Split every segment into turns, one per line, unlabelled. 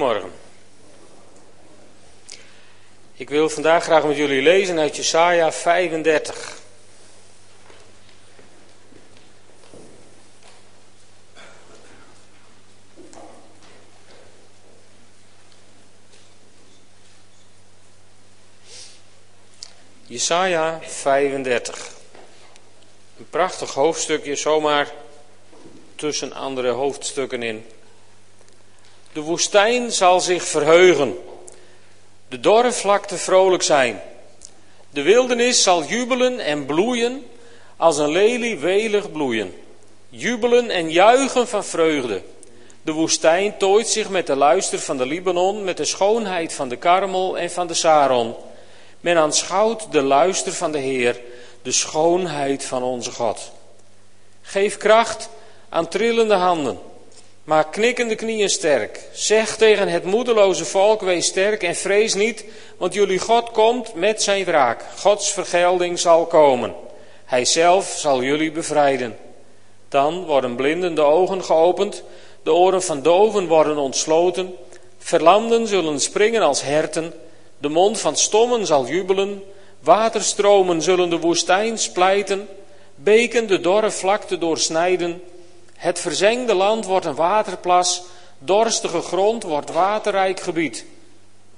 Goedemorgen. Ik wil vandaag graag met jullie lezen uit Jesaja 35. Jesaja 35. Een prachtig hoofdstukje, zomaar tussen andere hoofdstukken in. De woestijn zal zich verheugen, de dorre vlakte vrolijk zijn. De wildernis zal jubelen en bloeien, als een lelie welig bloeien. Jubelen en juichen van vreugde. De woestijn tooit zich met de luister van de Libanon, met de schoonheid van de Karmel en van de Saron. Men aanschouwt de luister van de Heer, de schoonheid van onze God. Geef kracht aan trillende handen. Maak knikkende knieën sterk. Zeg tegen het moedeloze volk: wees sterk en vrees niet, want jullie God komt met zijn wraak. Gods vergelding zal komen. Hij zelf zal jullie bevrijden. Dan worden blinden de ogen geopend, de oren van doven worden ontsloten, verlamden zullen springen als herten, de mond van stommen zal jubelen, waterstromen zullen de woestijn splijten, beken de dorre vlakte doorsnijden. Het verzengde land wordt een waterplas, dorstige grond wordt waterrijk gebied.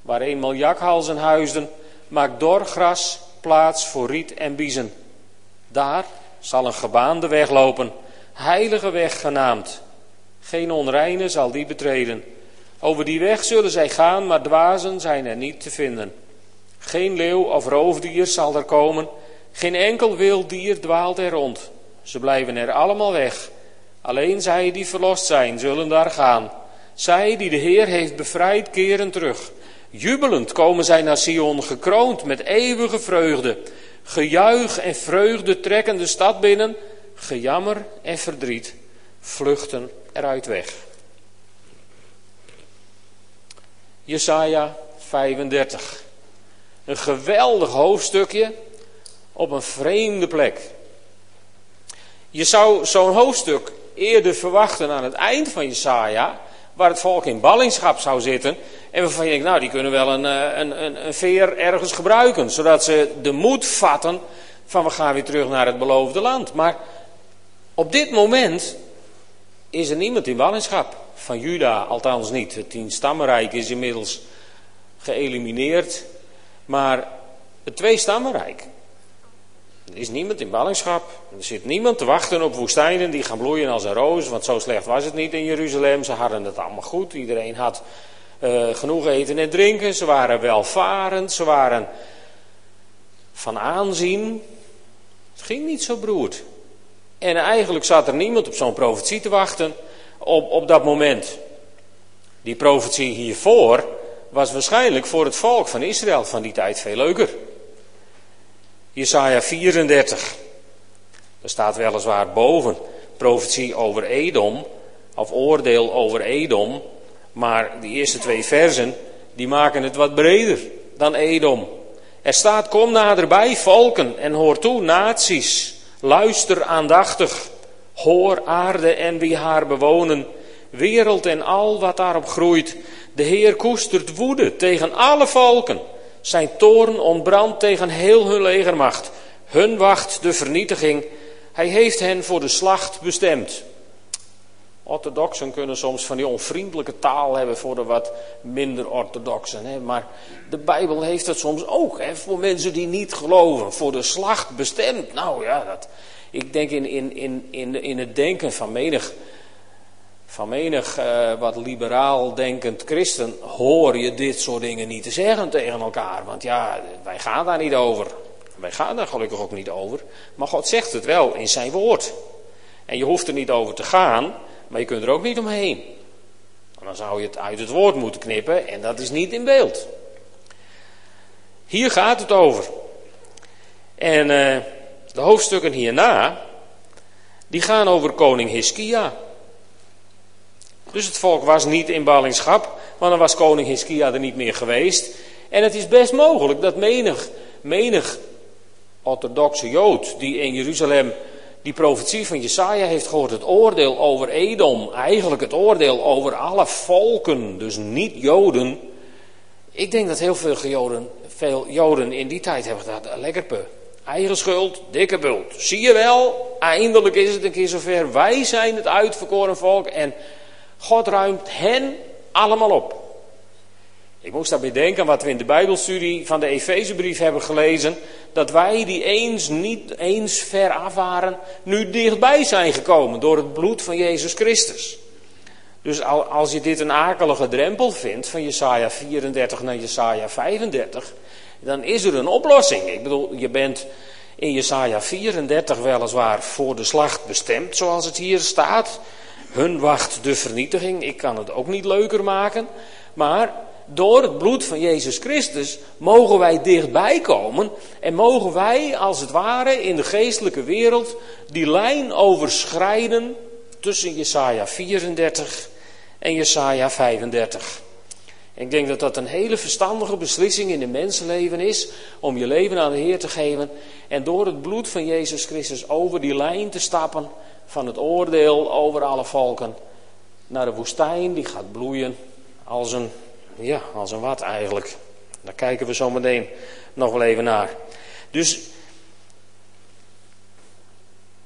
Waar eenmaal jakhalzen huisden, maakt dor gras plaats voor riet en biezen. Daar zal een gebaande weg lopen, heilige weg genaamd. Geen onreine zal die betreden. Over die weg zullen zij gaan, maar dwazen zijn er niet te vinden. Geen leeuw of roofdier zal er komen, geen enkel wild dier dwaalt er rond. Ze blijven er allemaal weg. Alleen zij die verlost zijn, zullen daar gaan. Zij die de Heer heeft bevrijd, keren terug. Jubelend komen zij naar Sion, gekroond met eeuwige vreugde. Gejuich en vreugde trekken de stad binnen. Gejammer en verdriet vluchten eruit weg. Jesaja 35. Een geweldig hoofdstukje op een vreemde plek. Je zou zo'n hoofdstuk eerder verwachten aan het eind van Jesaja, waar het volk in ballingschap zou zitten. En waarvan je denkt, nou die kunnen wel een, eh, een, een, een veer ergens gebruiken, zodat ze de moed vatten van we gaan weer terug naar het beloofde land. Maar op dit moment is er niemand in ballingschap. Van Juda althans niet. Het tien stammenrijk is inmiddels geëlimineerd. Maar het twee stammenrijk, er is niemand in ballingschap. Er zit niemand te wachten op woestijnen die gaan bloeien als een roos. Want zo slecht was het niet in Jeruzalem. Ze hadden het allemaal goed. Iedereen had uh, genoeg eten en drinken. Ze waren welvarend. Ze waren van aanzien. Het ging niet zo broerd. En eigenlijk zat er niemand op zo'n profetie te wachten op, op dat moment. Die profetie hiervoor was waarschijnlijk voor het volk van Israël van die tijd veel leuker. Jesaja 34. Er staat weliswaar boven profetie over Edom, of oordeel over Edom, maar die eerste twee versen, die maken het wat breder dan Edom. Er staat, kom naderbij, volken, en hoor toe, naties, luister aandachtig, hoor aarde en wie haar bewonen, wereld en al wat daarop groeit. De Heer koestert woede tegen alle volken. Zijn toorn ontbrandt tegen heel hun legermacht. Hun wacht de vernietiging. Hij heeft hen voor de slacht bestemd. Orthodoxen kunnen soms van die onvriendelijke taal hebben voor de wat minder orthodoxen. Hè? Maar de Bijbel heeft het soms ook hè? voor mensen die niet geloven. Voor de slacht bestemd. Nou ja, dat, ik denk in, in, in, in, in het denken van menig van menig uh, wat liberaal denkend christen hoor je dit soort dingen niet te zeggen tegen elkaar. Want ja, wij gaan daar niet over. Wij gaan daar gelukkig ook niet over. Maar God zegt het wel in zijn woord. En je hoeft er niet over te gaan, maar je kunt er ook niet omheen. Dan zou je het uit het woord moeten knippen en dat is niet in beeld. Hier gaat het over. En uh, de hoofdstukken hierna, die gaan over koning Hiskia. Dus het volk was niet in ballingschap, want dan was koning Hiskia er niet meer geweest. En het is best mogelijk dat menig, menig orthodoxe jood die in Jeruzalem die profetie van Jesaja heeft gehoord, het oordeel over Edom, eigenlijk het oordeel over alle volken, dus niet Joden. Ik denk dat heel veel Joden, veel Joden in die tijd hebben gedacht, lekker pe. Eigen schuld, dikke bult. Zie je wel, eindelijk is het een keer zover. Wij zijn het uitverkoren volk en God ruimt hen allemaal op. Ik moest daarbij denken wat we in de Bijbelstudie van de Efezebrief hebben gelezen. Dat wij die eens niet eens ver af waren, nu dichtbij zijn gekomen door het bloed van Jezus Christus. Dus als je dit een akelige drempel vindt, van Jesaja 34 naar Jesaja 35, dan is er een oplossing. Ik bedoel, je bent in Jesaja 34 weliswaar voor de slacht bestemd, zoals het hier staat. Hun wacht de vernietiging. Ik kan het ook niet leuker maken. Maar door het bloed van Jezus Christus mogen wij dichtbij komen en mogen wij als het ware in de geestelijke wereld die lijn overschrijden tussen Jesaja 34 en Jesaja 35. Ik denk dat dat een hele verstandige beslissing in een mensenleven is om je leven aan de Heer te geven en door het bloed van Jezus Christus over die lijn te stappen van het oordeel over alle volken naar de woestijn die gaat bloeien als een ja, als een wat eigenlijk. Daar kijken we zo meteen nog wel even naar. Dus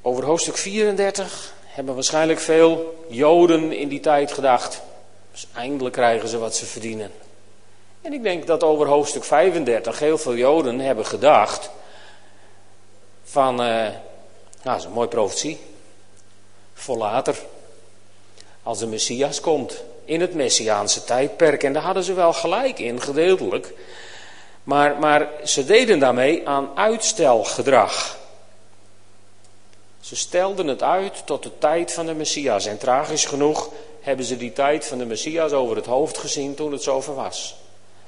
over hoofdstuk 34 hebben waarschijnlijk veel Joden in die tijd gedacht. Dus eindelijk krijgen ze wat ze verdienen. En ik denk dat over hoofdstuk 35 heel veel Joden hebben gedacht van, uh, nou dat is een mooie profetie, voor later, als de Messias komt in het Messiaanse tijdperk. En daar hadden ze wel gelijk in, gedeeltelijk. Maar, maar ze deden daarmee aan uitstelgedrag. Ze stelden het uit tot de tijd van de Messias. En tragisch genoeg hebben ze die tijd van de Messias over het hoofd gezien toen het zover was.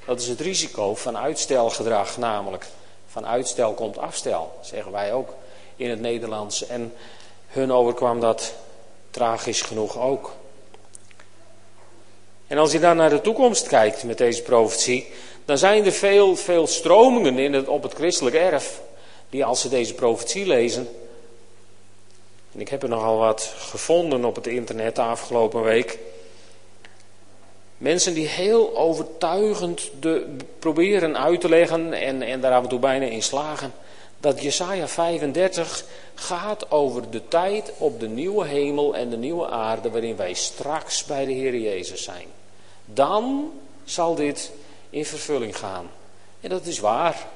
Dat is het risico van uitstelgedrag, namelijk. Van uitstel komt afstel, zeggen wij ook in het Nederlands. En hun overkwam dat tragisch genoeg ook. En als je dan naar de toekomst kijkt met deze profetie, dan zijn er veel, veel stromingen in het, op het christelijk erf, die als ze deze profetie lezen, en ik heb er nogal wat gevonden op het internet de afgelopen week, mensen die heel overtuigend de, proberen uit te leggen en, en daar af en toe bijna in slagen, dat Jesaja 35 gaat over de tijd op de nieuwe hemel en de nieuwe aarde waarin wij straks bij de Heer Jezus zijn. Dan zal dit in vervulling gaan. En dat is waar.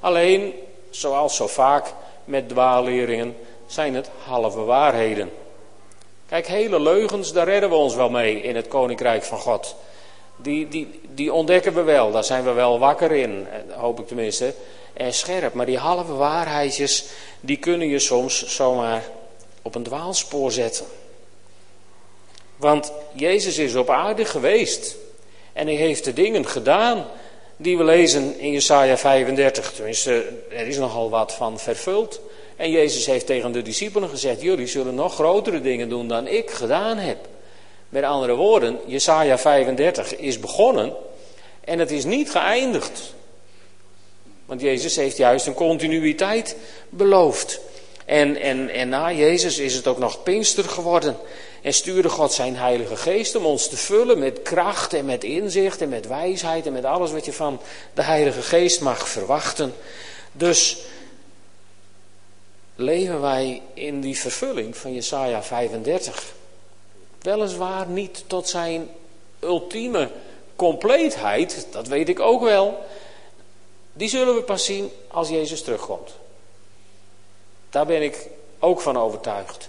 Alleen, zoals zo vaak met dwaalleringen, zijn het halve waarheden. Kijk, hele leugens, daar redden we ons wel mee in het Koninkrijk van God. Die, die, die ontdekken we wel, daar zijn we wel wakker in, hoop ik tenminste, en scherp. Maar die halve waarheidjes, die kunnen je soms zomaar op een dwaalspoor zetten. Want Jezus is op aarde geweest. En hij heeft de dingen gedaan die we lezen in Jesaja 35. Tenminste, er is nogal wat van vervuld. En Jezus heeft tegen de discipelen gezegd: Jullie zullen nog grotere dingen doen dan ik gedaan heb. Met andere woorden, Jesaja 35 is begonnen en het is niet geëindigd. Want Jezus heeft juist een continuïteit beloofd. En, en, en na Jezus is het ook nog Pinkster geworden. En stuurde God zijn Heilige Geest om ons te vullen met kracht en met inzicht en met wijsheid en met alles wat je van de Heilige Geest mag verwachten. Dus leven wij in die vervulling van Jesaja 35. Weliswaar niet tot zijn ultieme compleetheid, dat weet ik ook wel. Die zullen we pas zien als Jezus terugkomt. Daar ben ik ook van overtuigd.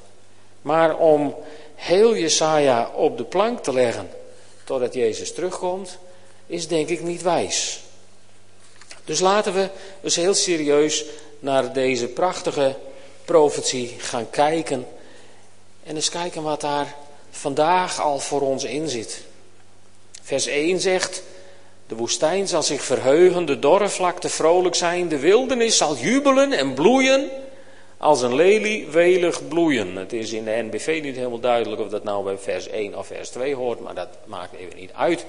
Maar om heel Jesaja op de plank te leggen totdat Jezus terugkomt, is denk ik niet wijs. Dus laten we eens heel serieus naar deze prachtige profetie gaan kijken. En eens kijken wat daar vandaag al voor ons in zit. Vers 1 zegt, de woestijn zal zich verheugen, de dorre vlakte vrolijk zijn, de wildernis zal jubelen en bloeien als een lelie welig bloeien. Het is in de NBV niet helemaal duidelijk of dat nou bij vers 1 of vers 2 hoort, maar dat maakt even niet uit.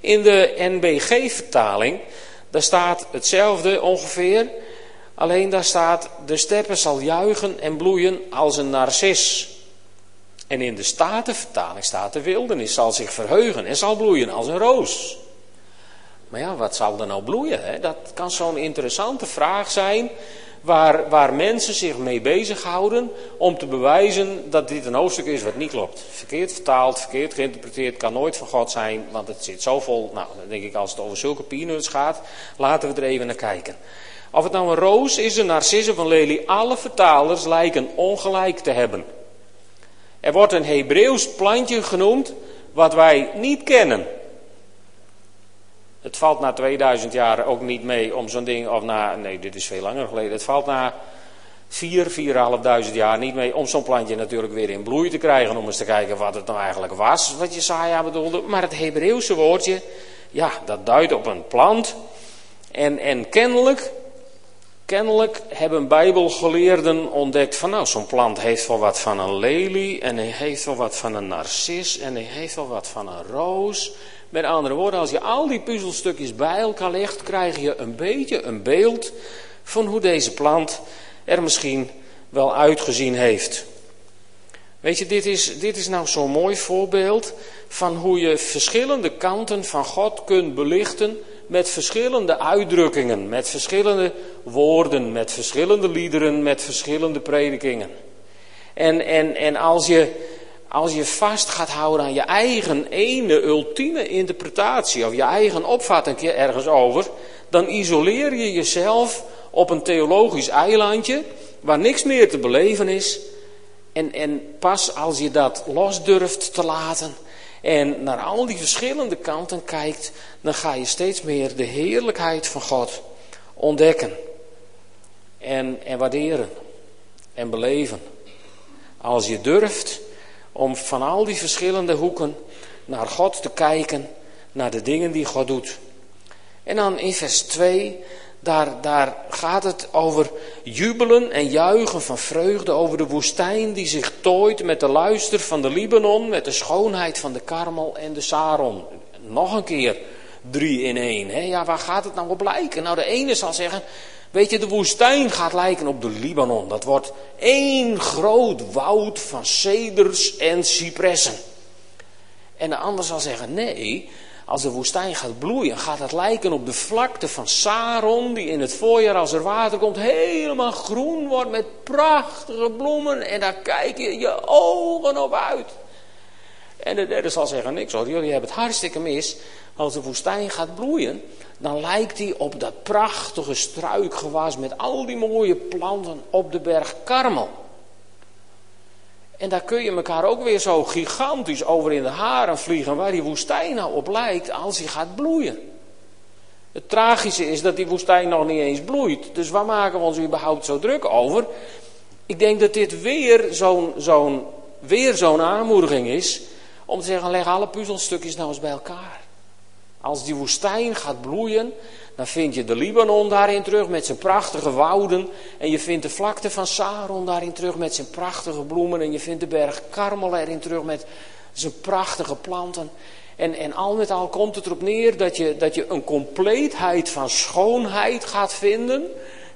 In de NBG-vertaling, daar staat hetzelfde ongeveer. Alleen daar staat, de steppen zal juichen en bloeien als een narcis. En in de Statenvertaling staat de wildernis zal zich verheugen en zal bloeien als een roos. Maar ja, wat zal er nou bloeien? Hè? Dat kan zo'n interessante vraag zijn waar, waar mensen zich mee bezighouden om te bewijzen dat dit een hoofdstuk is wat niet klopt. Verkeerd vertaald, verkeerd geïnterpreteerd, kan nooit van God zijn, want het zit zo vol. Nou, dan denk ik als het over zulke peanuts gaat, laten we er even naar kijken. Of het nou een roos is, een narcisse een lelie, alle vertalers lijken ongelijk te hebben. Er wordt een Hebreeuws plantje genoemd wat wij niet kennen. Het valt na 2000 jaar ook niet mee om zo'n ding, of na, nee, dit is veel langer geleden. Het valt na 4, 4.500 jaar niet mee om zo'n plantje natuurlijk weer in bloei te krijgen. Om eens te kijken wat het nou eigenlijk was, wat Jesaja bedoelde. Maar het Hebreeuwse woordje, ja, dat duidt op een plant. En, en kennelijk, kennelijk hebben bijbelgeleerden ontdekt van nou, zo'n plant heeft wel wat van een lelie. En hij heeft wel wat van een narcis. En hij heeft wel wat van een roos. Met andere woorden, als je al die puzzelstukjes bij elkaar legt, krijg je een beetje een beeld van hoe deze plant er misschien wel uitgezien heeft. Weet je, dit is, dit is nou zo'n mooi voorbeeld van hoe je verschillende kanten van God kunt belichten met verschillende uitdrukkingen, met verschillende woorden, met verschillende liederen, met verschillende predikingen. En, en, en als je als je vast gaat houden aan je eigen ene ultieme interpretatie of je eigen opvatting ergens over, dan isoleer je jezelf op een theologisch eilandje waar niks meer te beleven is. En, en pas als je dat los durft te laten en naar al die verschillende kanten kijkt, dan ga je steeds meer de heerlijkheid van God ontdekken en, en waarderen en beleven. Als je durft om van al die verschillende hoeken naar God te kijken, naar de dingen die God doet. En dan in vers 2, daar, daar gaat het over jubelen en juichen van vreugde over de woestijn die zich tooit met de luister van de Libanon, met de schoonheid van de Karmel en de Saron. Nog een keer drie in één. Hè? Ja, waar gaat het nou op lijken? Nou, de ene zal zeggen, Weet je, de woestijn gaat lijken op de Libanon. Dat wordt één groot woud van ceders en cipressen. En de ander zal zeggen, nee, als de woestijn gaat bloeien, gaat het lijken op de vlakte van Saron, die in het voorjaar als er water komt, helemaal groen wordt met prachtige bloemen. En daar kijk je je ogen op uit. En de derde zal zeggen, niks hoor, jullie hebben het hartstikke mis. Als de woestijn gaat bloeien, dan lijkt hij op dat prachtige struikgewas met al die mooie planten op de berg Karmel. En daar kun je elkaar ook weer zo gigantisch over in de haren vliegen waar die woestijn nou op lijkt als hij gaat bloeien. Het tragische is dat die woestijn nog niet eens bloeit. Dus waar maken we ons überhaupt zo druk over? Ik denk dat dit weer zo'n zo'n weer zo'n aanmoediging is om te zeggen, leg alle puzzelstukjes nou eens bij elkaar. Als die woestijn gaat bloeien, dan vind je de Libanon daarin terug met zijn prachtige wouden. En je vindt de vlakte van Saron daarin terug met zijn prachtige bloemen. En je vindt de berg Karmel erin terug met zijn prachtige planten. En, en al met al komt het erop neer dat je, dat je een compleetheid van schoonheid gaat vinden.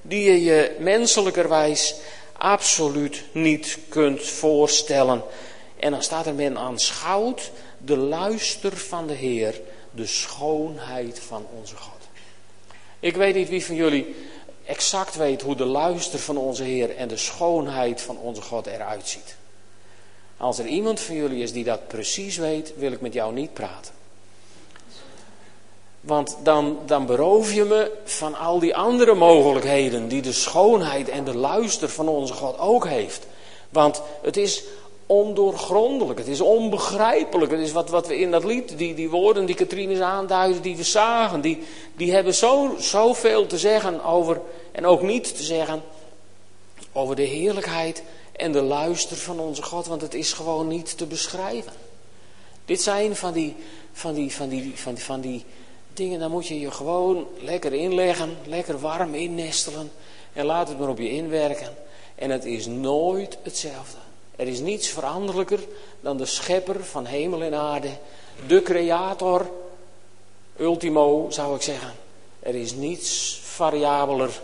Die je je menselijkerwijs absoluut niet kunt voorstellen. En dan staat er men aanschouwt de luister van de Heer, de schoonheid van onze God. Ik weet niet wie van jullie exact weet hoe de luister van onze Heer en de schoonheid van onze God eruit ziet. Als er iemand van jullie is die dat precies weet, wil ik met jou niet praten. Want dan, dan beroof je me van al die andere mogelijkheden die de schoonheid en de luister van onze God ook heeft. Want het is ondoorgrondelijk, het is onbegrijpelijk. Het is wat, wat we in dat lied, die, die woorden die Katrines aanduiden, die we zagen, die, die hebben zo, zoveel te zeggen over, en ook niet te zeggen, over de heerlijkheid en de luister van onze God, want het is gewoon niet te beschrijven. Dit zijn van die, van die, van die, van die, van die dingen, daar moet je je gewoon lekker inleggen, lekker warm innestelen en laat het maar op je inwerken. En het is nooit hetzelfde. Er is niets veranderlijker dan de schepper van hemel en aarde, de creator, ultimo zou ik zeggen. Er is niets variabeler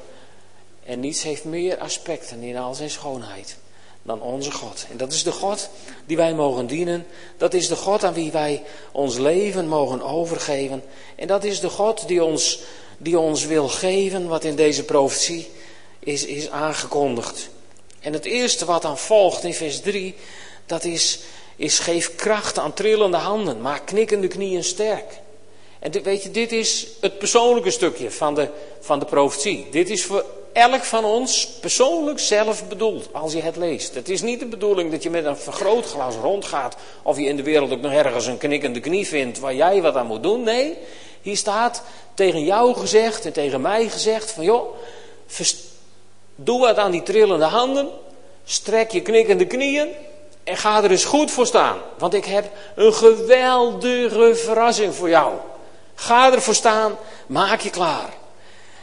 En niets heeft meer aspecten in al zijn schoonheid dan onze God. En dat is de God die wij mogen dienen. Dat is de God aan wie wij ons leven mogen overgeven. En dat is de God die ons, die ons wil geven wat in deze profetie is, is aangekondigd. En het eerste wat dan volgt in vers 3, dat is, is geef kracht aan trillende handen, maak knikkende knieën sterk. En weet je, dit is het persoonlijke stukje van de, van de profetie. Dit is voor elk van ons persoonlijk zelf bedoeld, als je het leest. Het is niet de bedoeling dat je met een vergrootglas rondgaat, of je in de wereld ook nog ergens een knikkende knie vindt waar jij wat aan moet doen. Nee, hier staat tegen jou gezegd en tegen mij gezegd van joh, doe wat aan die trillende handen, strek je knikkende knieën en ga er eens goed voor staan. Want ik heb een geweldige verrassing voor jou. Ga ervoor staan, maak je klaar.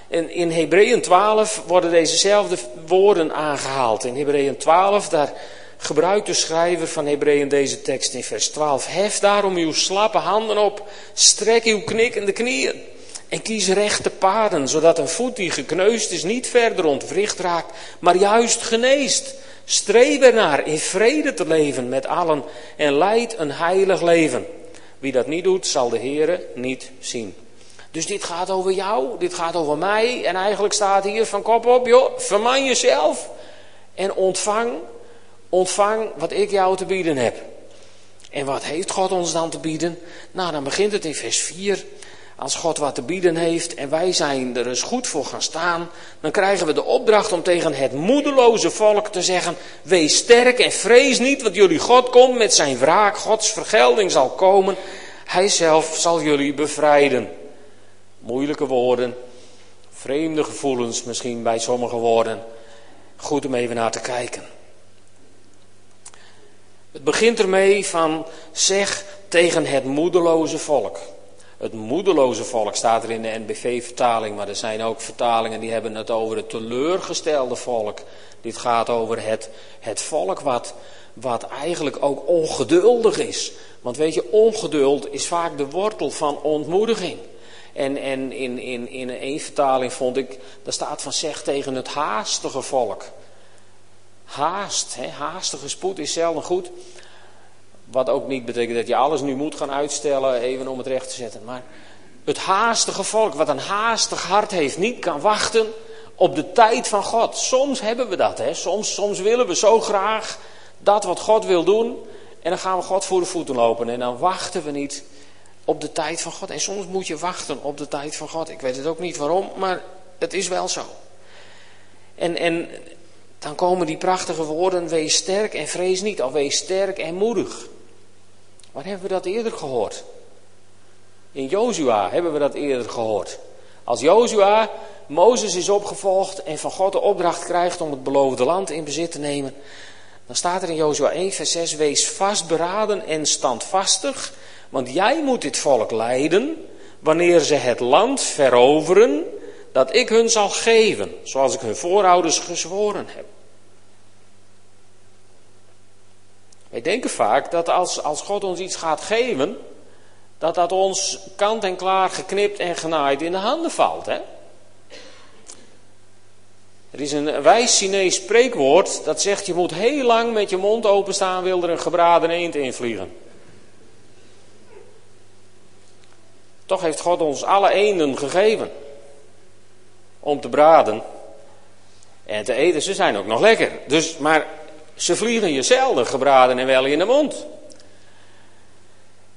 En in Hebreeën 12 worden dezezelfde woorden aangehaald. In Hebreeën 12, daar gebruikt de schrijver van Hebreeën deze tekst in vers 12. Hef daarom uw slappe handen op, strek uw knikkende knieën. En kies rechte paden, zodat een voet die gekneusd is niet verder ontwricht raakt, maar juist geneest. Streef ernaar in vrede te leven met allen en leid een heilig leven. Wie dat niet doet, zal de Heere niet zien. Dus dit gaat over jou, dit gaat over mij. En eigenlijk staat hier van kop op, joh, verman jezelf. En ontvang, ontvang wat ik jou te bieden heb. En wat heeft God ons dan te bieden? Nou, dan begint het in vers 4. Als God wat te bieden heeft en wij zijn er eens goed voor gaan staan, dan krijgen we de opdracht om tegen het moedeloze volk te zeggen: Wees sterk en vrees niet, want jullie God komt met zijn wraak. Gods vergelding zal komen. Hij zelf zal jullie bevrijden. Moeilijke woorden, vreemde gevoelens misschien bij sommige woorden. Goed om even naar te kijken. Het begint ermee van zeg tegen het moedeloze volk. Het moedeloze volk staat er in de NBV-vertaling, maar er zijn ook vertalingen die hebben het over het teleurgestelde volk. Dit gaat over het, het volk wat, wat eigenlijk ook ongeduldig is. Want weet je, ongeduld is vaak de wortel van ontmoediging. En, en in, in, in een vertaling vond ik, daar staat van zeg tegen het haastige volk. Haast, hè, haastige spoed is zelden goed. Wat ook niet betekent dat je alles nu moet gaan uitstellen, even om het recht te zetten. Maar het haastige volk, wat een haastig hart heeft, niet kan wachten op de tijd van God. Soms hebben we dat, hè. Soms, soms willen we zo graag dat wat God wil doen. En dan gaan we God voor de voeten lopen. En dan wachten we niet op de tijd van God. En soms moet je wachten op de tijd van God. Ik weet het ook niet waarom, maar het is wel zo. En, en dan komen die prachtige woorden, wees sterk en vrees niet. Of wees sterk en moedig. Waar hebben we dat eerder gehoord? In Jozua hebben we dat eerder gehoord. Als Jozua Mozes is opgevolgd en van God de opdracht krijgt om het beloofde land in bezit te nemen, dan staat er in Jozua 1, vers 6, wees vastberaden en standvastig, want jij moet dit volk leiden wanneer ze het land veroveren dat ik hun zal geven, zoals ik hun voorouders gezworen heb. Wij denken vaak dat als, als God ons iets gaat geven, dat dat ons kant en klaar geknipt en genaaid in de handen valt. Hè? Er is een wijs Chinees spreekwoord dat zegt je moet heel lang met je mond openstaan wil er een gebraden eend invliegen. Toch heeft God ons alle eenden gegeven om te braden en te eten. Ze zijn ook nog lekker. Dus, maar ze vliegen je zelden gebraden en wel in de mond.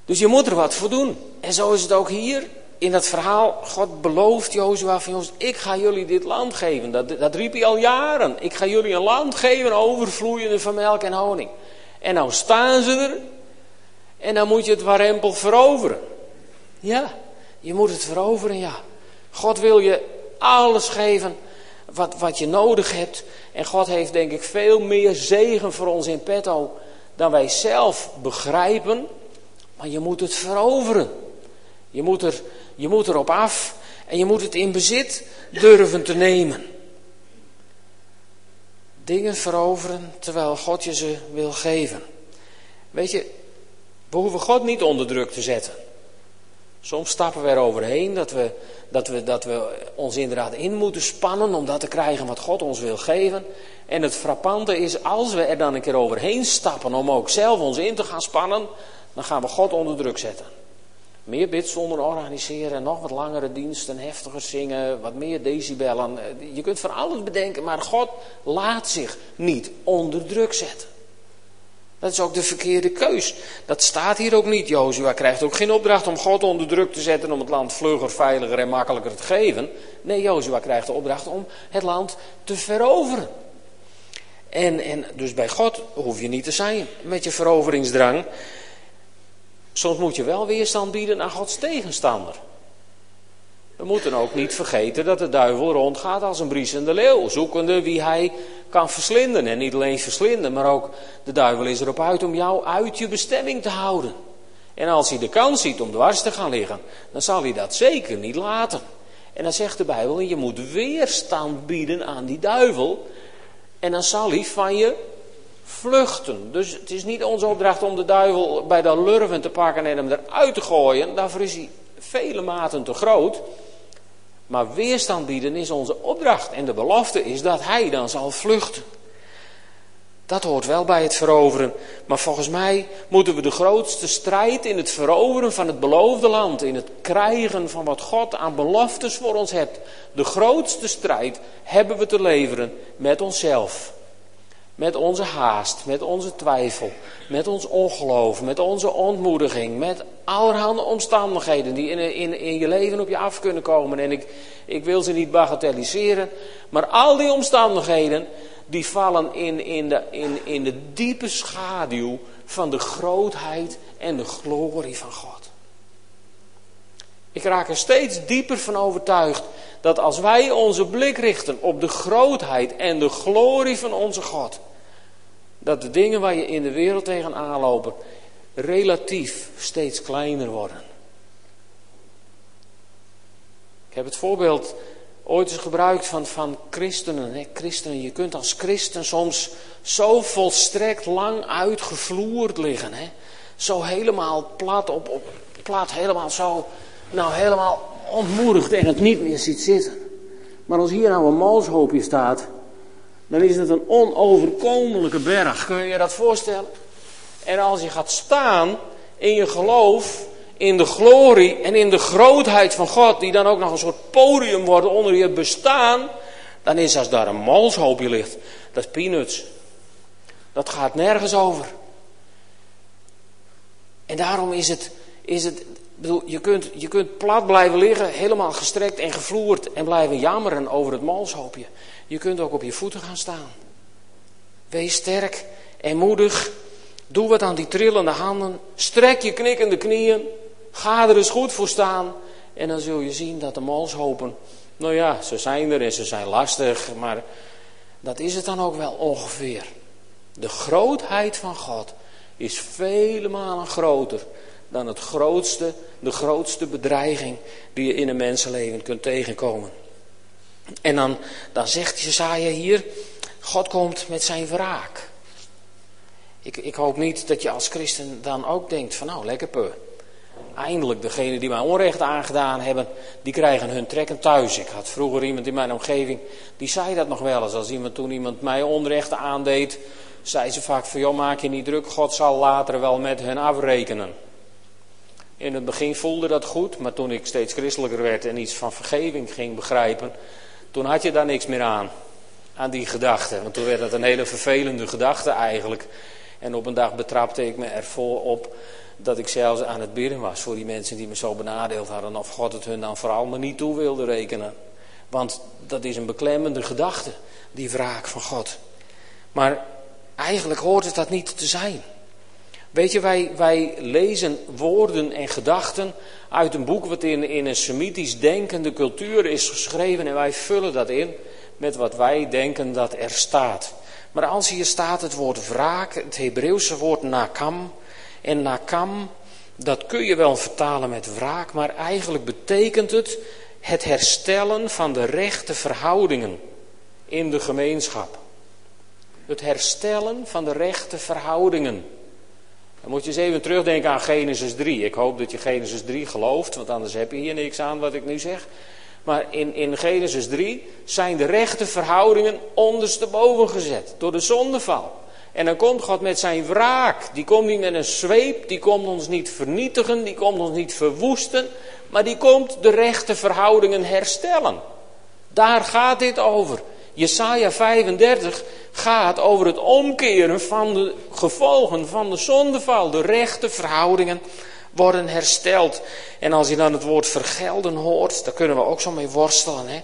Dus je moet er wat voor doen. En zo is het ook hier in dat verhaal. God belooft Jozua van jongens, ik ga jullie dit land geven. Dat, dat riep hij al jaren. Ik ga jullie een land geven overvloeiende van melk en honing. En nou staan ze er. En dan moet je het warempel veroveren. Ja, je moet het veroveren, ja. God wil je alles geven wat, wat je nodig hebt. En God heeft denk ik veel meer zegen voor ons in petto dan wij zelf begrijpen. Maar je moet het veroveren. Je moet, er, je moet erop af en je moet het in bezit durven te nemen. Dingen veroveren terwijl God je ze wil geven. Weet je, we hoeven God niet onder druk te zetten. Soms stappen we er overheen dat we, dat, we, dat we ons inderdaad in moeten spannen om dat te krijgen wat God ons wil geven. En het frappante is, als we er dan een keer overheen stappen om ook zelf ons in te gaan spannen, dan gaan we God onder druk zetten. Meer bidstonden organiseren, nog wat langere diensten, heftiger zingen, wat meer decibellen. Je kunt van alles bedenken, maar God laat zich niet onder druk zetten. Dat is ook de verkeerde keus. Dat staat hier ook niet. Jozua krijgt ook geen opdracht om God onder druk te zetten om het land vlugger, veiliger en makkelijker te geven. Nee, Jozua krijgt de opdracht om het land te veroveren. En, en dus bij God hoef je niet te zijn met je veroveringsdrang. Soms moet je wel weerstand bieden aan Gods tegenstander. We moeten ook niet vergeten dat de duivel rondgaat als een briesende leeuw, zoekende wie hij kan verslinden. En niet alleen verslinden, maar ook de duivel is erop uit om jou uit je bestemming te houden. En als hij de kans ziet om dwars te gaan liggen, dan zal hij dat zeker niet laten. En dan zegt de Bijbel, je moet weerstand bieden aan die duivel. En dan zal hij van je vluchten. Dus het is niet onze opdracht om de duivel bij de lurven te pakken en hem eruit te gooien. Daarvoor is hij vele maten te groot. Maar weerstand bieden is onze opdracht. En de belofte is dat hij dan zal vluchten. Dat hoort wel bij het veroveren. Maar volgens mij moeten we de grootste strijd in het veroveren van het beloofde land, in het krijgen van wat God aan beloftes voor ons hebt, de grootste strijd hebben we te leveren met onszelf. Met onze haast, met onze twijfel, met ons ongeloof, met onze ontmoediging, met allerhande omstandigheden die in, in, in je leven op je af kunnen komen. En ik, ik wil ze niet bagatelliseren, maar al die omstandigheden die vallen in, in, de, in, in de diepe schaduw van de grootheid en de glorie van God. Ik raak er steeds dieper van overtuigd dat als wij onze blik richten op de grootheid en de glorie van onze God, dat de dingen waar je in de wereld tegenaan lopen relatief steeds kleiner worden. Ik heb het voorbeeld ooit eens gebruikt van, van christenen. Hè? Christenen. Je kunt als christen soms zo volstrekt lang uitgevloerd liggen. Hè? Zo helemaal plat, op, op, plat, helemaal zo, nou helemaal ontmoedigd en het niet meer ziet zitten. Maar als hier nou een malshoopje staat, dan is het een onoverkomelijke berg. Kun je je dat voorstellen? En als je gaat staan in je geloof, in de glorie en in de grootheid van God, die dan ook nog een soort podium wordt onder je bestaan, dan is als daar een molshoopje ligt, dat is peanuts. Dat gaat nergens over. En daarom is het, is het bedoel, je, kunt, je kunt plat blijven liggen, helemaal gestrekt en gevloerd en blijven jammeren over het molshoopje. Je kunt ook op je voeten gaan staan. Wees sterk en moedig. Doe wat aan die trillende handen. Strek je knikkende knieën. Ga er eens goed voor staan. En dan zul je zien dat de molshopen, nou ja, ze zijn er en ze zijn lastig, maar dat is het dan ook wel ongeveer. De grootheid van God is vele malen groter dan het grootste, de grootste bedreiging die je in een mensenleven kunt tegenkomen. En dan, dan zegt Jesaja hier, God komt met zijn wraak. Ik, ik hoop niet dat je als christen dan ook denkt van nou, lekker peur. Eindelijk, degenen die mij onrecht aangedaan hebben, die krijgen hun trekken thuis. Ik had vroeger iemand in mijn omgeving, die zei dat nog wel eens. Als iemand toen iemand mij onrecht aandeed, zei ze vaak van joh, maak je niet druk, God zal later wel met hen afrekenen. In het begin voelde dat goed, maar toen ik steeds christelijker werd en iets van vergeving ging begrijpen, toen had je daar niks meer aan. Aan die gedachte. Want toen werd het een hele vervelende gedachte eigenlijk. En op een dag betrapte ik me ervoor op dat ik zelfs aan het bidden was voor die mensen die me zo benadeeld hadden. Of God het hun dan vooral maar niet toe wilde rekenen. Want dat is een beklemmende gedachte, die wraak van God. Maar eigenlijk hoort het dat niet te zijn. Weet je, wij, wij lezen woorden en gedachten uit een boek wat in, een semitisch denkende cultuur is geschreven en wij vullen dat in met wat wij denken dat er staat. Maar als hier staat het woord wraak, het Hebreeuwse woord nakam, en nakam, dat kun je wel vertalen met wraak, maar eigenlijk betekent het het herstellen van de rechte verhoudingen in de gemeenschap. Het herstellen van de rechte verhoudingen. Dan moet je eens even terugdenken aan Genesis 3. Ik hoop dat je Genesis 3 gelooft, want anders heb je hier niks aan wat ik nu zeg. Maar in, in Genesis 3 zijn de rechte verhoudingen ondersteboven gezet door de zondeval. En dan komt God met zijn wraak. Die komt niet met een zweep, die komt ons niet vernietigen, die komt ons niet verwoesten, maar die komt de rechte verhoudingen herstellen. Daar gaat dit over. Jesaja 35 gaat over het omkeren van de gevolgen van de zondeval. De rechte verhoudingen worden hersteld. En als je dan het woord vergelden hoort, daar kunnen we ook zo mee worstelen. Hè?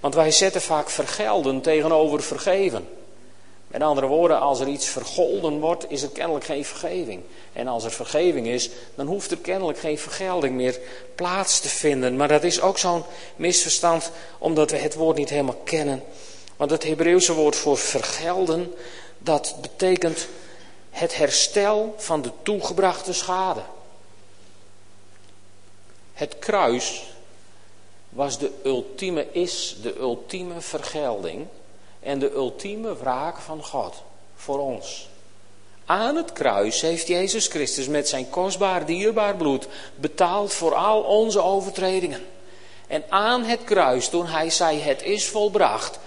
Want wij zetten vaak vergelden tegenover vergeven. Met andere woorden, als er iets vergolden wordt, is er kennelijk geen vergeving. En als er vergeving is, dan hoeft er kennelijk geen vergelding meer plaats te vinden. Maar dat is ook zo'n misverstand, omdat we het woord niet helemaal kennen. Want het Hebreeuwse woord voor vergelden, dat betekent het herstel van de toegebrachte schade. Het kruis was de ultieme, is de ultieme vergelding en de ultieme wraak van God voor ons. Aan het kruis heeft Jezus Christus met zijn kostbaar, dierbaar bloed betaald voor al onze overtredingen. En aan het kruis, toen hij zei het is volbracht,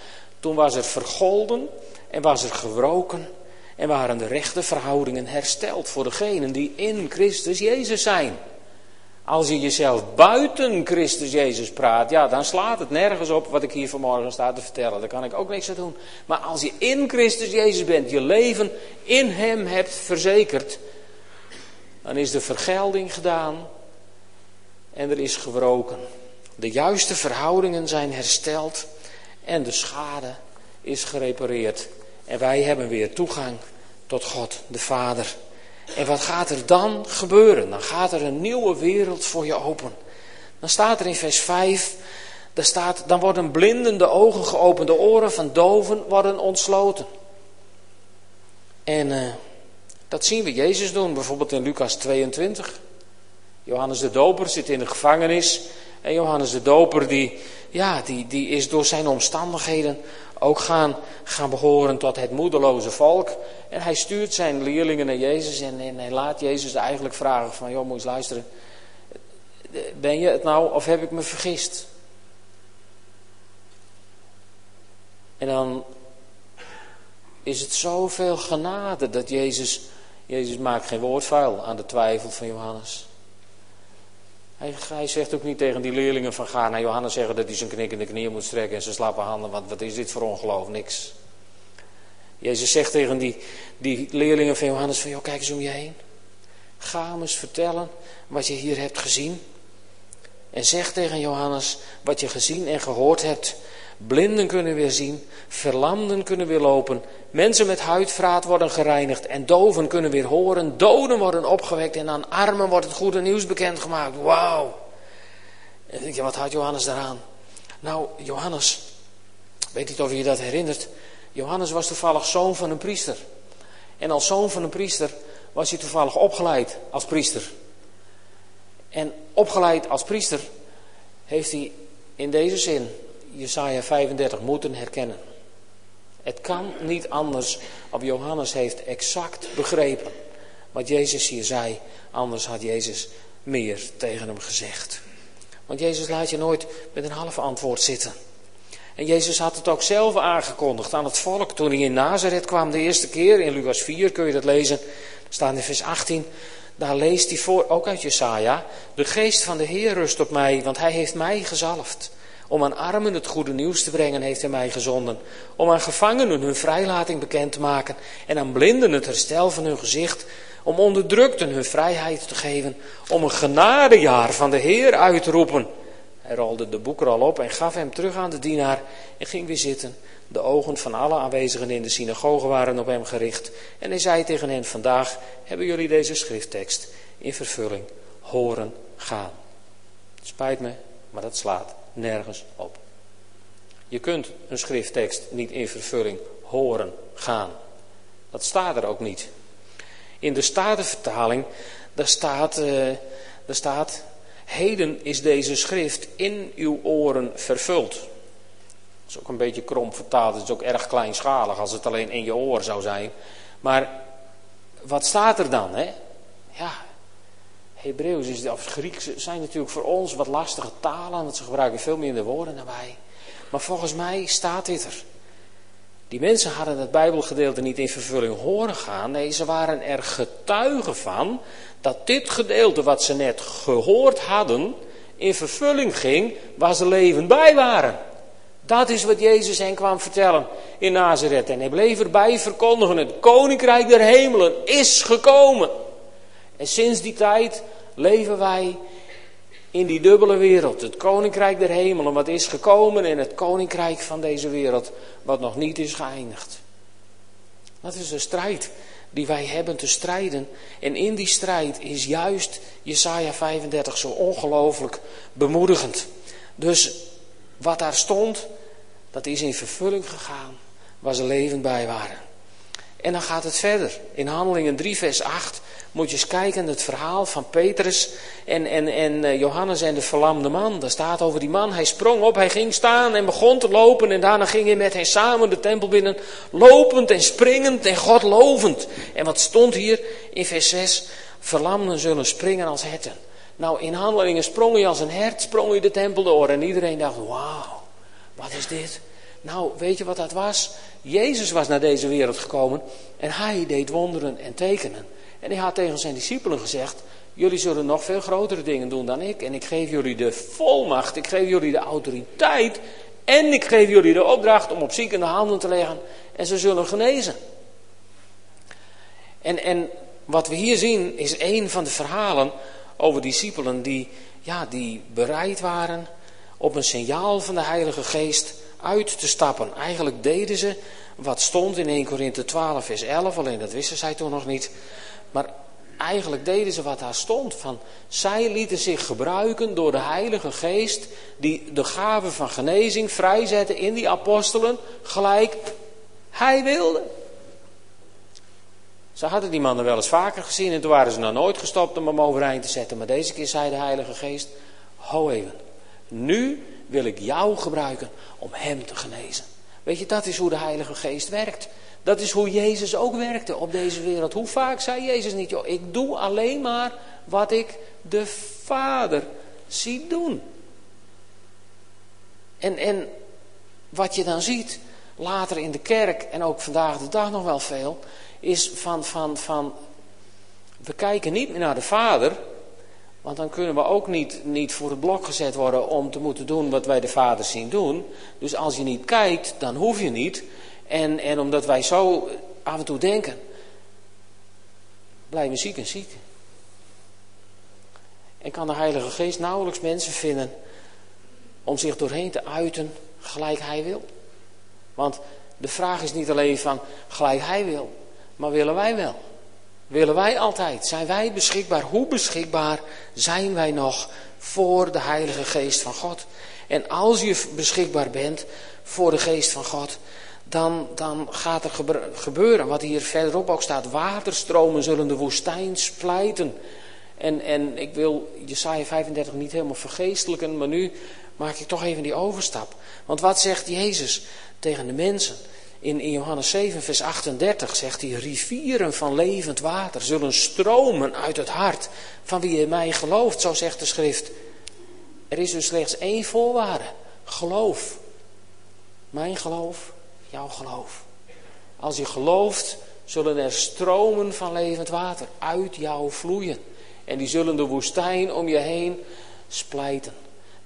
toen was er vergolden en was er gewroken en waren de rechte verhoudingen hersteld voor degenen die in Christus Jezus zijn. Als je jezelf buiten Christus Jezus praat, ja, dan slaat het nergens op wat ik hier vanmorgen sta te vertellen. Daar kan ik ook niks aan doen. Maar als je in Christus Jezus bent, je leven in Hem hebt verzekerd, dan is de vergelding gedaan en er is gewroken. De juiste verhoudingen zijn hersteld en de schade is gerepareerd. En wij hebben weer toegang tot God de Vader. En wat gaat er dan gebeuren? Dan gaat er een nieuwe wereld voor je open. Dan staat er in vers 5, daar staat, dan worden blinden de ogen geopend, de oren van doven worden ontsloten. En uh, dat zien we Jezus doen, bijvoorbeeld in Lucas 22. Johannes de Doper zit in de gevangenis. En Johannes de Doper die, ja, die, die is door zijn omstandigheden ook gaan, gaan behoren tot het moedeloze volk. En hij stuurt zijn leerlingen naar Jezus en, en hij laat Jezus eigenlijk vragen van, joh, moet eens luisteren. Ben je het nou of heb ik me vergist? En dan is het zoveel genade dat Jezus, Jezus maakt geen woord vuil aan de twijfel van Johannes. Hij, zegt ook niet tegen die leerlingen van ga naar Johannes zeggen dat hij zijn knikkende knieën moet strekken en zijn slappe handen. Want wat is dit voor ongeloof? Niks. Jezus zegt tegen die, die leerlingen van Johannes van joh, kijk eens om je heen. Ga hem eens vertellen wat je hier hebt gezien. En zeg tegen Johannes wat je gezien en gehoord hebt. Blinden kunnen weer zien, verlamden kunnen weer lopen, mensen met huidvraat worden gereinigd en doven kunnen weer horen, doden worden opgewekt en aan armen wordt het goede nieuws bekendgemaakt. Wauw! En denk je, wat had Johannes daaraan? Nou, Johannes, weet niet of je je dat herinnert, Johannes was toevallig zoon van een priester. En als zoon van een priester was hij toevallig opgeleid als priester. En opgeleid als priester heeft hij in deze zin Jesaja 35 moeten herkennen. Het kan niet anders, of Johannes heeft exact begrepen wat Jezus hier zei, anders had Jezus meer tegen hem gezegd. Want Jezus laat je nooit met een half antwoord zitten. En Jezus had het ook zelf aangekondigd aan het volk toen hij in Nazareth kwam de eerste keer. In Lucas 4 kun je dat lezen. staat in vers 18. Daar leest hij voor, ook uit Jesaja. De geest van de Heer rust op mij, want hij heeft mij gezalfd. Om aan armen het goede nieuws te brengen heeft hij mij gezonden. Om aan gevangenen hun vrijlating bekend te maken. En aan blinden het herstel van hun gezicht. Om onderdrukten hun vrijheid te geven. Om een genadejaar van de Heer uit te roepen. Hij rolde de boek er al op en gaf hem terug aan de dienaar. En ging weer zitten. De ogen van alle aanwezigen in de synagoge waren op hem gericht. En hij zei tegen hen: Vandaag hebben jullie deze schrifttekst in vervulling horen gaan. Spijt me, maar dat slaat nergens op. Je kunt een schrifttekst niet in vervulling horen gaan. Dat staat er ook niet. In de Statenvertaling, daar staat, uh, daar staat, heden is deze schrift in uw oren vervuld. Dat is ook een beetje krom vertaald, het is ook erg kleinschalig als het alleen in je oor zou zijn. Maar wat staat er dan? Hè? ja, Hebreeuws is, of Grieks zijn natuurlijk voor ons wat lastige talen, want ze gebruiken veel minder woorden daarbij. Maar volgens mij staat dit er. Die mensen hadden het Bijbelgedeelte niet in vervulling horen gaan. Nee, ze waren er getuigen van dat dit gedeelte wat ze net gehoord hadden in vervulling ging waar ze levend bij waren. Dat is wat Jezus hen kwam vertellen in Nazareth. En hij bleef erbij verkondigen: het koninkrijk der hemelen is gekomen. En sinds die tijd leven wij in die dubbele wereld. Het koninkrijk der hemelen wat is gekomen en het koninkrijk van deze wereld wat nog niet is geëindigd. Dat is een strijd die wij hebben te strijden. En in die strijd is juist Jesaja 35 zo ongelooflijk bemoedigend. Dus wat daar stond, dat is in vervulling gegaan waar ze levend bij waren. En dan gaat het verder. In Handelingen 3, vers 8 moet je eens kijken het verhaal van Petrus en, en, en eh, Johannes en de verlamde man. Daar staat over die man, hij sprong op, hij ging staan en begon te lopen. En daarna ging hij met hen samen de tempel binnen, lopend en springend en God lovend. En wat stond hier in vers 6? Verlamden zullen springen als herten. Nou, in handelingen sprong hij als een hert, sprong hij de tempel door. En iedereen dacht, wauw, wat is dit? Nou, weet je wat dat was? Jezus was naar deze wereld gekomen en hij deed wonderen en tekenen. En hij had tegen zijn discipelen gezegd, jullie zullen nog veel grotere dingen doen dan ik. En ik geef jullie de volmacht, ik geef jullie de autoriteit en ik geef jullie de opdracht om op ziekende handen te leggen en ze zullen genezen. En, en wat we hier zien is een van de verhalen over discipelen die, ja, die bereid waren op een signaal van de Heilige Geest uit te stappen. Eigenlijk deden ze wat stond in 1 Korinthe 12 vers 11, alleen dat wisten zij toen nog niet. Maar eigenlijk deden ze wat daar stond. Van, zij lieten zich gebruiken door de Heilige Geest die de gave van genezing vrijzette in die apostelen gelijk hij wilde. Ze hadden die mannen wel eens vaker gezien en toen waren ze nog nooit gestopt om hem overeind te zetten. Maar deze keer zei de Heilige Geest, ho even, nu wil ik jou gebruiken om hem te genezen. Weet je, dat is hoe de Heilige Geest werkt. Dat is hoe Jezus ook werkte op deze wereld. Hoe vaak zei Jezus niet, joh, ik doe alleen maar wat ik de Vader zie doen. En, en wat je dan ziet, later in de kerk en ook vandaag de dag nog wel veel, is van, van, van we kijken niet meer naar de Vader, want dan kunnen we ook niet, niet voor het blok gezet worden om te moeten doen wat wij de Vader zien doen. Dus als je niet kijkt, dan hoef je niet. En, en omdat wij zo af en toe denken, blijven ziek en ziek. En kan de Heilige Geest nauwelijks mensen vinden om zich doorheen te uiten gelijk Hij wil. Want de vraag is niet alleen van gelijk Hij wil, maar willen wij wel? Willen wij altijd? Zijn wij beschikbaar? Hoe beschikbaar zijn wij nog voor de Heilige Geest van God? En als je beschikbaar bent voor de Geest van God, dan, dan gaat er gebeuren wat hier verderop ook staat. Waterstromen zullen de woestijn splijten. En, en ik wil Jesaja 35 niet helemaal vergeestelijken, maar nu maak ik toch even die overstap. Want wat zegt Jezus tegen de mensen? In, in Johannes 7, vers 38 zegt hij, rivieren van levend water zullen stromen uit het hart van wie in mij gelooft, zo zegt de schrift. Er is dus slechts één voorwaarde, geloof. Mijn geloof, jouw geloof. Als je gelooft, zullen er stromen van levend water uit jou vloeien. En die zullen de woestijn om je heen splijten.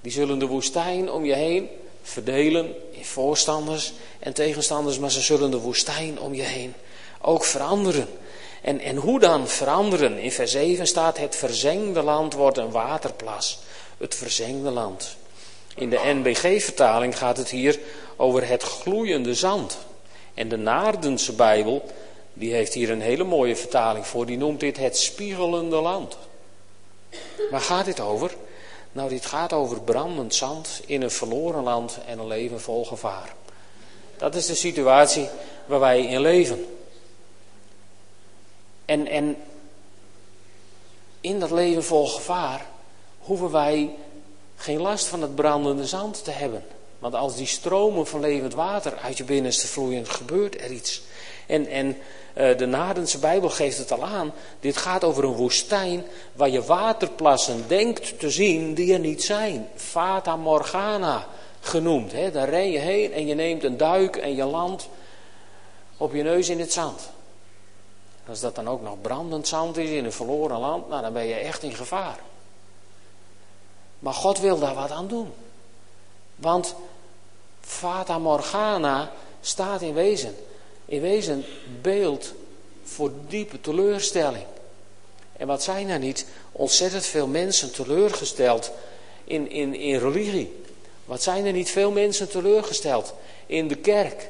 Die zullen de woestijn om je heen verdelen in voorstanders en tegenstanders, maar ze zullen de woestijn om je heen ook veranderen. En, en hoe dan veranderen? In vers 7 staat: Het verzengde land wordt een waterplas. Het verzengde land. In de NBG-vertaling gaat het hier over het gloeiende zand. En de Naardense Bijbel, die heeft hier een hele mooie vertaling voor. Die noemt dit het spiegelende land. Waar gaat dit over? Nou, dit gaat over brandend zand in een verloren land en een leven vol gevaar. Dat is de situatie waar wij in leven. En, en in dat leven vol gevaar hoeven wij geen last van het brandende zand te hebben. Want als die stromen van levend water uit je binnenste vloeien, gebeurt er iets. En, en Eh, de Nadense Bijbel geeft het al aan. Dit gaat over een woestijn waar je waterplassen denkt te zien die er niet zijn. Fata Morgana genoemd. Hè? Daar ren je heen en je neemt een duik en je landt op je neus in het zand. Als dat dan ook nog brandend zand is in een verloren land, nou dan ben je echt in gevaar. Maar God wil daar wat aan doen. Want Fata Morgana staat in wezen. In wezen beeld voor diepe teleurstelling. En wat zijn er niet ontzettend veel mensen teleurgesteld in, in, in religie? Wat zijn er niet veel mensen teleurgesteld in de kerk?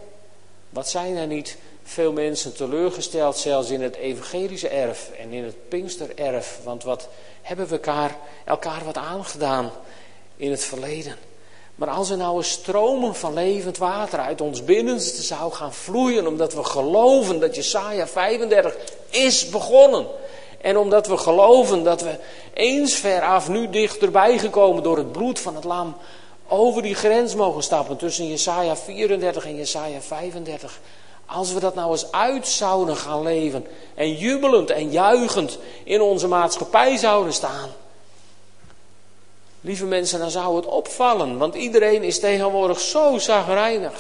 Wat zijn er niet veel mensen teleurgesteld zelfs in het evangelische erf en in het Pinkstererf? Want wat hebben we elkaar, elkaar wat aangedaan in het verleden? Maar als er nou een stromen van levend water uit ons binnenste zou gaan vloeien, omdat we geloven dat Jesaja 35 is begonnen. En omdat we geloven dat we eens veraf nu dichterbij gekomen door het bloed van het lam over die grens mogen stappen tussen Jesaja 34 en Jesaja 35. Als we dat nou eens uit zouden gaan leven en jubelend en juichend in onze maatschappij zouden staan. Lieve mensen, dan zou het opvallen, want iedereen is tegenwoordig zo zagrijnig.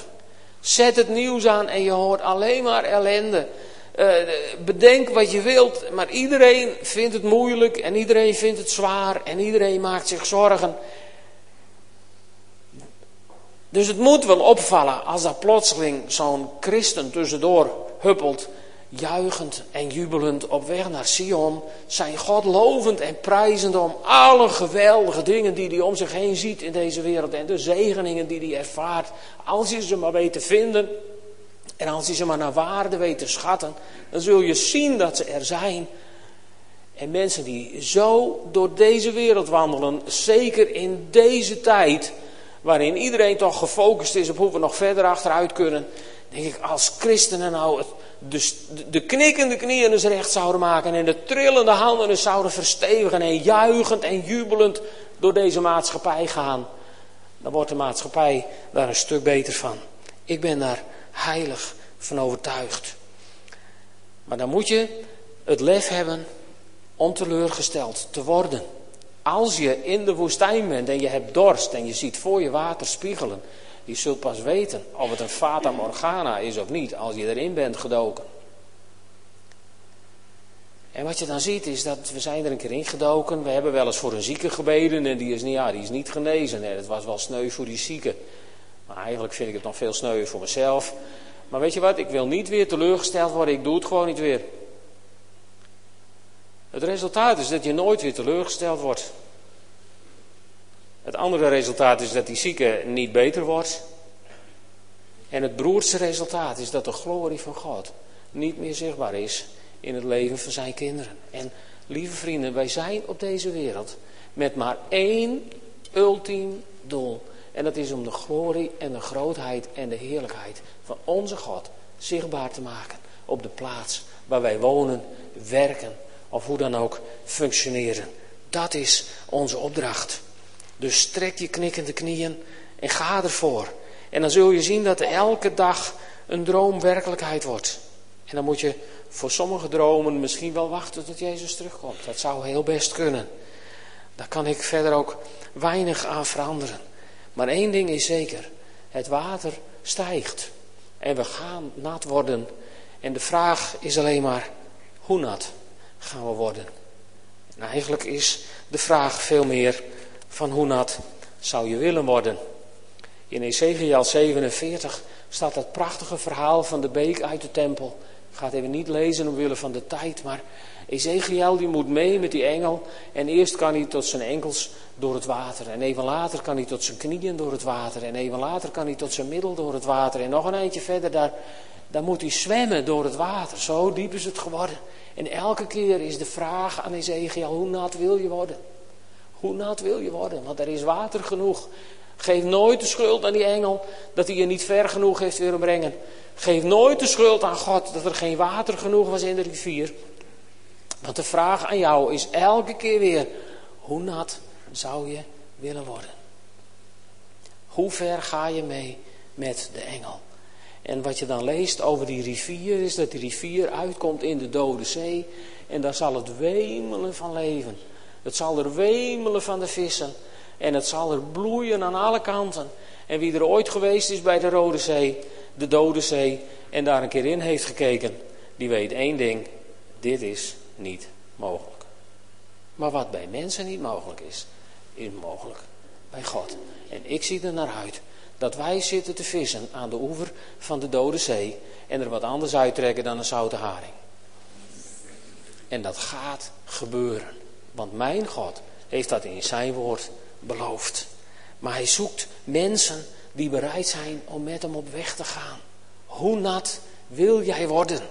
Zet het nieuws aan en je hoort alleen maar ellende. Uh, bedenk wat je wilt, maar iedereen vindt het moeilijk en iedereen vindt het zwaar en iedereen maakt zich zorgen. Dus het moet wel opvallen als daar plotseling zo'n christen tussendoor huppelt, juichend en jubelend op weg naar Sion, zijn God lovend en prijzend om alle geweldige dingen die hij om zich heen ziet in deze wereld en de zegeningen die hij ervaart, als je ze maar weet te vinden en als je ze maar naar waarde weet te schatten, dan zul je zien dat ze er zijn. En mensen die zo door deze wereld wandelen, zeker in deze tijd, waarin iedereen toch gefocust is op hoe we nog verder achteruit kunnen, denk ik, als christenen nou de, de knikkende knieën eens recht zouden maken en de trillende handen eens zouden verstevigen en juichend en jubelend door deze maatschappij gaan, dan wordt de maatschappij daar een stuk beter van. Ik ben daar heilig van overtuigd. Maar dan moet je het lef hebben om teleurgesteld te worden. Als je in de woestijn bent en je hebt dorst en je ziet voor je water spiegelen, je zult pas weten of het een fata morgana is of niet als je erin bent gedoken. En wat je dan ziet is dat we zijn er een keer ingedoken. We hebben wel eens voor een zieke gebeden en die is niet, ja, die is niet genezen. Het was wel sneu voor die zieke. Maar eigenlijk vind ik het nog veel sneuwer voor mezelf. Maar weet je wat, ik wil niet weer teleurgesteld worden. Ik doe het gewoon niet weer. Het resultaat is dat je nooit weer teleurgesteld wordt. Het andere resultaat is dat die zieke niet beter wordt. En het broerste resultaat is dat de glorie van God niet meer zichtbaar is in het leven van zijn kinderen. En lieve vrienden, wij zijn op deze wereld met maar één ultiem doel. En dat is om de glorie en de grootheid en de heerlijkheid van onze God zichtbaar te maken op de plaats waar wij wonen, werken of hoe dan ook functioneren. Dat is onze opdracht. Dus strek je knikkende knieën en ga ervoor. En dan zul je zien dat elke dag een droom werkelijkheid wordt. En dan moet je voor sommige dromen misschien wel wachten tot Jezus terugkomt. Dat zou heel best kunnen. Daar kan ik verder ook weinig aan veranderen. Maar één ding is zeker. Het water stijgt. En we gaan nat worden. En de vraag is alleen maar, hoe nat gaan we worden? En eigenlijk is de vraag veel meer van hoe nat zou je willen worden. In Ezekiel 47 staat dat prachtige verhaal van de beek uit de tempel. Ik ga het even niet lezen omwille van de tijd, maar Ezekiel die moet mee met die engel. En eerst kan hij tot zijn enkels door het water. En even later kan hij tot zijn knieën door het water. En even later kan hij tot zijn middel door het water. En nog een eindje verder, daar, daar moet hij zwemmen door het water. Zo diep is het geworden. En elke keer is de vraag aan Ezekiel, hoe nat wil je worden? Hoe nat wil je worden? Want er is water genoeg. Geef nooit de schuld aan die engel dat hij je niet ver genoeg heeft willen brengen. Geef nooit de schuld aan God dat er geen water genoeg was in de rivier. Want de vraag aan jou is elke keer weer: hoe nat zou je willen worden? Hoe ver ga je mee met de engel? En wat je dan leest over die rivier is dat die rivier uitkomt in de Dode Zee. En daar zal het wemelen van leven. Het zal er wemelen van de vissen. En het zal er bloeien aan alle kanten. En wie er ooit geweest is bij de Rode Zee, de Dode Zee, en daar een keer in heeft gekeken, die weet één ding: dit is niet mogelijk. Maar wat bij mensen niet mogelijk is, is mogelijk bij God. En ik zie er naar uit dat wij zitten te vissen aan de oever van de Dode Zee en er wat anders uittrekken dan een zoute haring. En dat gaat gebeuren. Want mijn God heeft dat in zijn woord beloofd. Maar hij zoekt mensen die bereid zijn om met hem op weg te gaan. Hoe nat wil jij worden?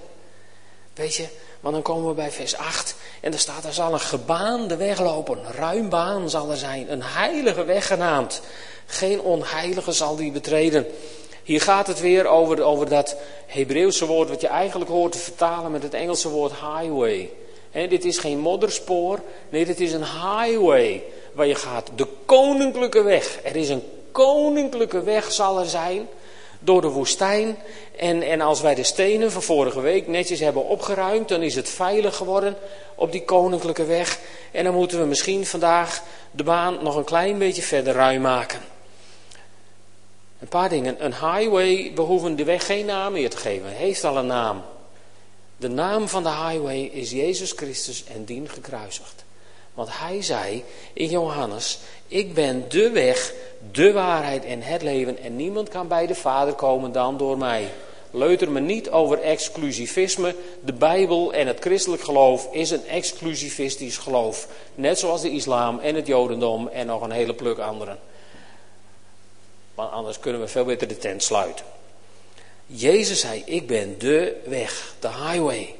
Weet je, want dan komen we bij vers 8 en er staat, er zal een gebaande weg lopen, ruim baan zal er zijn, een heilige weg genaamd. Geen onheilige zal die betreden. Hier gaat het weer over, over dat Hebreeuwse woord wat je eigenlijk hoort te vertalen met het Engelse woord highway. Dit is geen modderspoor, nee, dit is een highway waar je gaat. De koninklijke weg. Er is een koninklijke weg zal er zijn door de woestijn. En, en als wij de stenen van vorige week netjes hebben opgeruimd, dan is het veilig geworden op die koninklijke weg. En dan moeten we misschien vandaag de baan nog een klein beetje verder ruim maken. Een paar dingen. Een highway, we hoeven de weg geen naam meer te geven. Het heeft al een naam. De naam van de highway is Jezus Christus en dien gekruisigd. Want hij zei in Johannes, ik ben de weg, de waarheid en het leven en niemand kan bij de Vader komen dan door mij. Leuter me niet over exclusivisme. De Bijbel en het christelijk geloof is een exclusivistisch geloof. Net zoals de islam en het jodendom en nog een hele pluk anderen. Want anders kunnen we veel beter de tent sluiten. Jezus zei, ik ben de weg, de highway.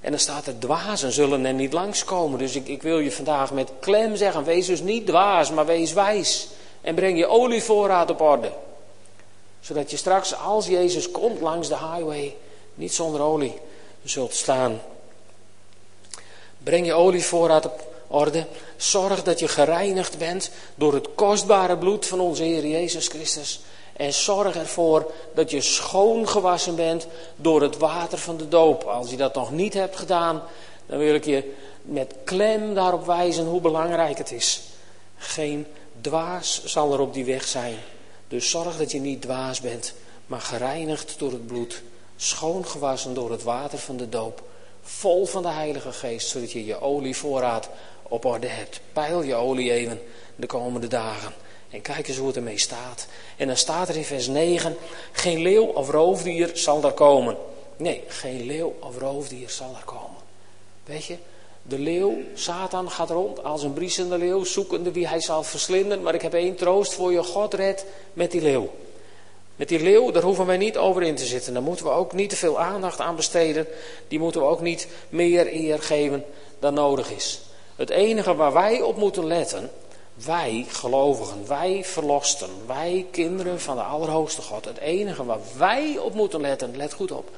En dan staat er, dwazen zullen er niet langskomen. Dus ik, ik wil je vandaag met klem zeggen, wees dus niet dwaas, maar wees wijs. En breng je olievoorraad op orde. Zodat je straks, als Jezus komt langs de highway, niet zonder olie zult staan. Breng je olievoorraad op orde. Zorg dat je gereinigd bent door het kostbare bloed van onze Heer Jezus Christus. En zorg ervoor dat je schoongewassen bent door het water van de doop. Als je dat nog niet hebt gedaan, dan wil ik je met klem daarop wijzen hoe belangrijk het is. Geen dwaas zal er op die weg zijn. Dus zorg dat je niet dwaas bent, maar gereinigd door het bloed. Schoongewassen door het water van de doop. Vol van de Heilige Geest, zodat je je olievoorraad op orde hebt. Peil je olie even de komende dagen. En kijk eens hoe het ermee staat. En dan staat er in vers 9: Geen leeuw of roofdier zal daar komen. Nee, geen leeuw of roofdier zal er komen. Weet je, de leeuw, Satan, gaat rond als een briesende leeuw, zoekende wie hij zal verslinden. Maar ik heb één troost voor je: God redt met die leeuw. Met die leeuw, daar hoeven wij niet over in te zitten. Daar moeten we ook niet te veel aandacht aan besteden. Die moeten we ook niet meer eer geven dan nodig is. Het enige waar wij op moeten letten, wij gelovigen, wij verlosten, wij kinderen van de Allerhoogste God. Het enige waar wij op moeten letten, let goed op.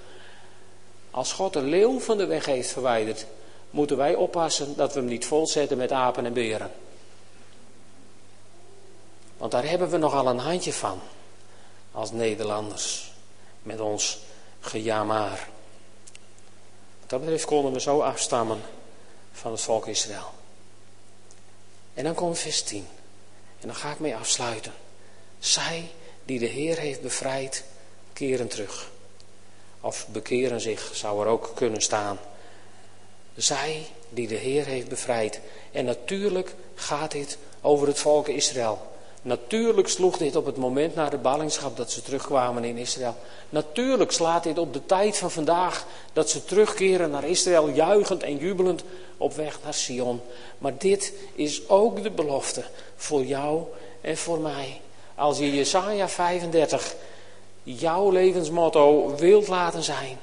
Als God de leeuw van de weg heeft verwijderd, moeten wij oppassen dat we hem niet volzetten met apen en beren. Want daar hebben we nogal een handje van, als Nederlanders, met ons gejamaar. Wat dat betreft konden we zo afstammen van het volk Israël. En dan komt vers 10. En dan ga ik mee afsluiten. Zij die de Heer heeft bevrijd, keren terug. Of bekeren zich, zou er ook kunnen staan. Zij die de Heer heeft bevrijd. En natuurlijk gaat dit over het volk Israël. Natuurlijk sloeg dit op het moment na de ballingschap dat ze terugkwamen in Israël. Natuurlijk slaat dit op de tijd van vandaag dat ze terugkeren naar Israël, juichend en jubelend op weg naar Sion. Maar dit is ook de belofte voor jou en voor mij. Als je Jesaja 35 jouw levensmotto wilt laten zijn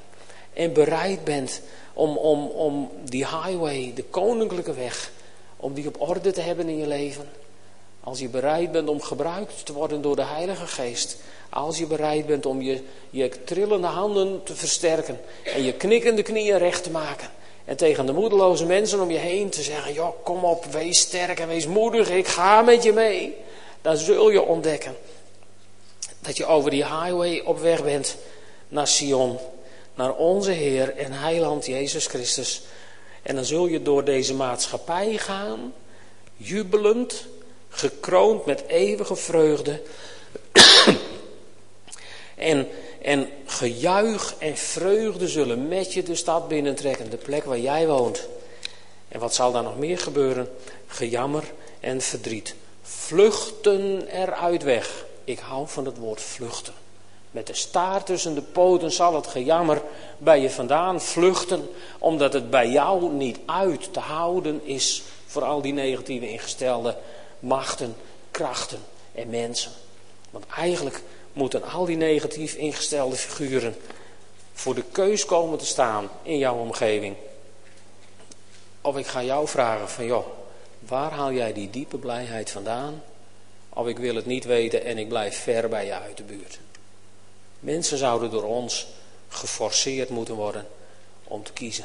en bereid bent om, om, om die highway, de koninklijke weg, om die op orde te hebben in je leven als je bereid bent om gebruikt te worden door de Heilige Geest. Als je bereid bent om je, je trillende handen te versterken. En je knikkende knieën recht te maken. En tegen de moedeloze mensen om je heen te zeggen: Joh, kom op, wees sterk en wees moedig, ik ga met je mee. Dan zul je ontdekken dat je over die highway op weg bent naar Sion, naar onze Heer en Heiland Jezus Christus. En dan zul je door deze maatschappij gaan, jubelend, gekroond met eeuwige vreugde. en, en gejuich en vreugde zullen met je de stad binnentrekken, de plek waar jij woont. En wat zal daar nog meer gebeuren? Gejammer en verdriet. Vluchten eruit weg. Ik hou van het woord vluchten. Met de staart tussen de poten zal het gejammer bij je vandaan vluchten, omdat het bij jou niet uit te houden is voor al die negatieve ingestelde machten, krachten en mensen. Want eigenlijk moeten al die negatief ingestelde figuren voor de keus komen te staan in jouw omgeving. Of ik ga jou vragen van joh, waar haal jij die diepe blijheid vandaan? Of ik wil het niet weten en ik blijf ver bij je uit de buurt. Mensen zouden door ons geforceerd moeten worden om te kiezen.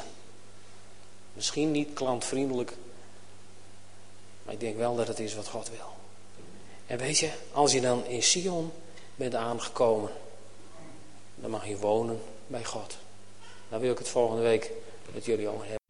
Misschien niet klantvriendelijk, maar ik denk wel dat het is wat God wil. En weet je, als je dan in Sion bent aangekomen, dan mag je wonen bij God. Daar wil ik het volgende week met jullie over hebben.